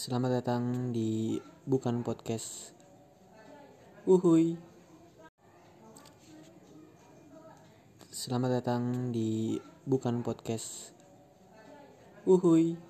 Selamat datang di Bukan Podcast. Uhuy. Selamat datang di Bukan Podcast. Uhuy.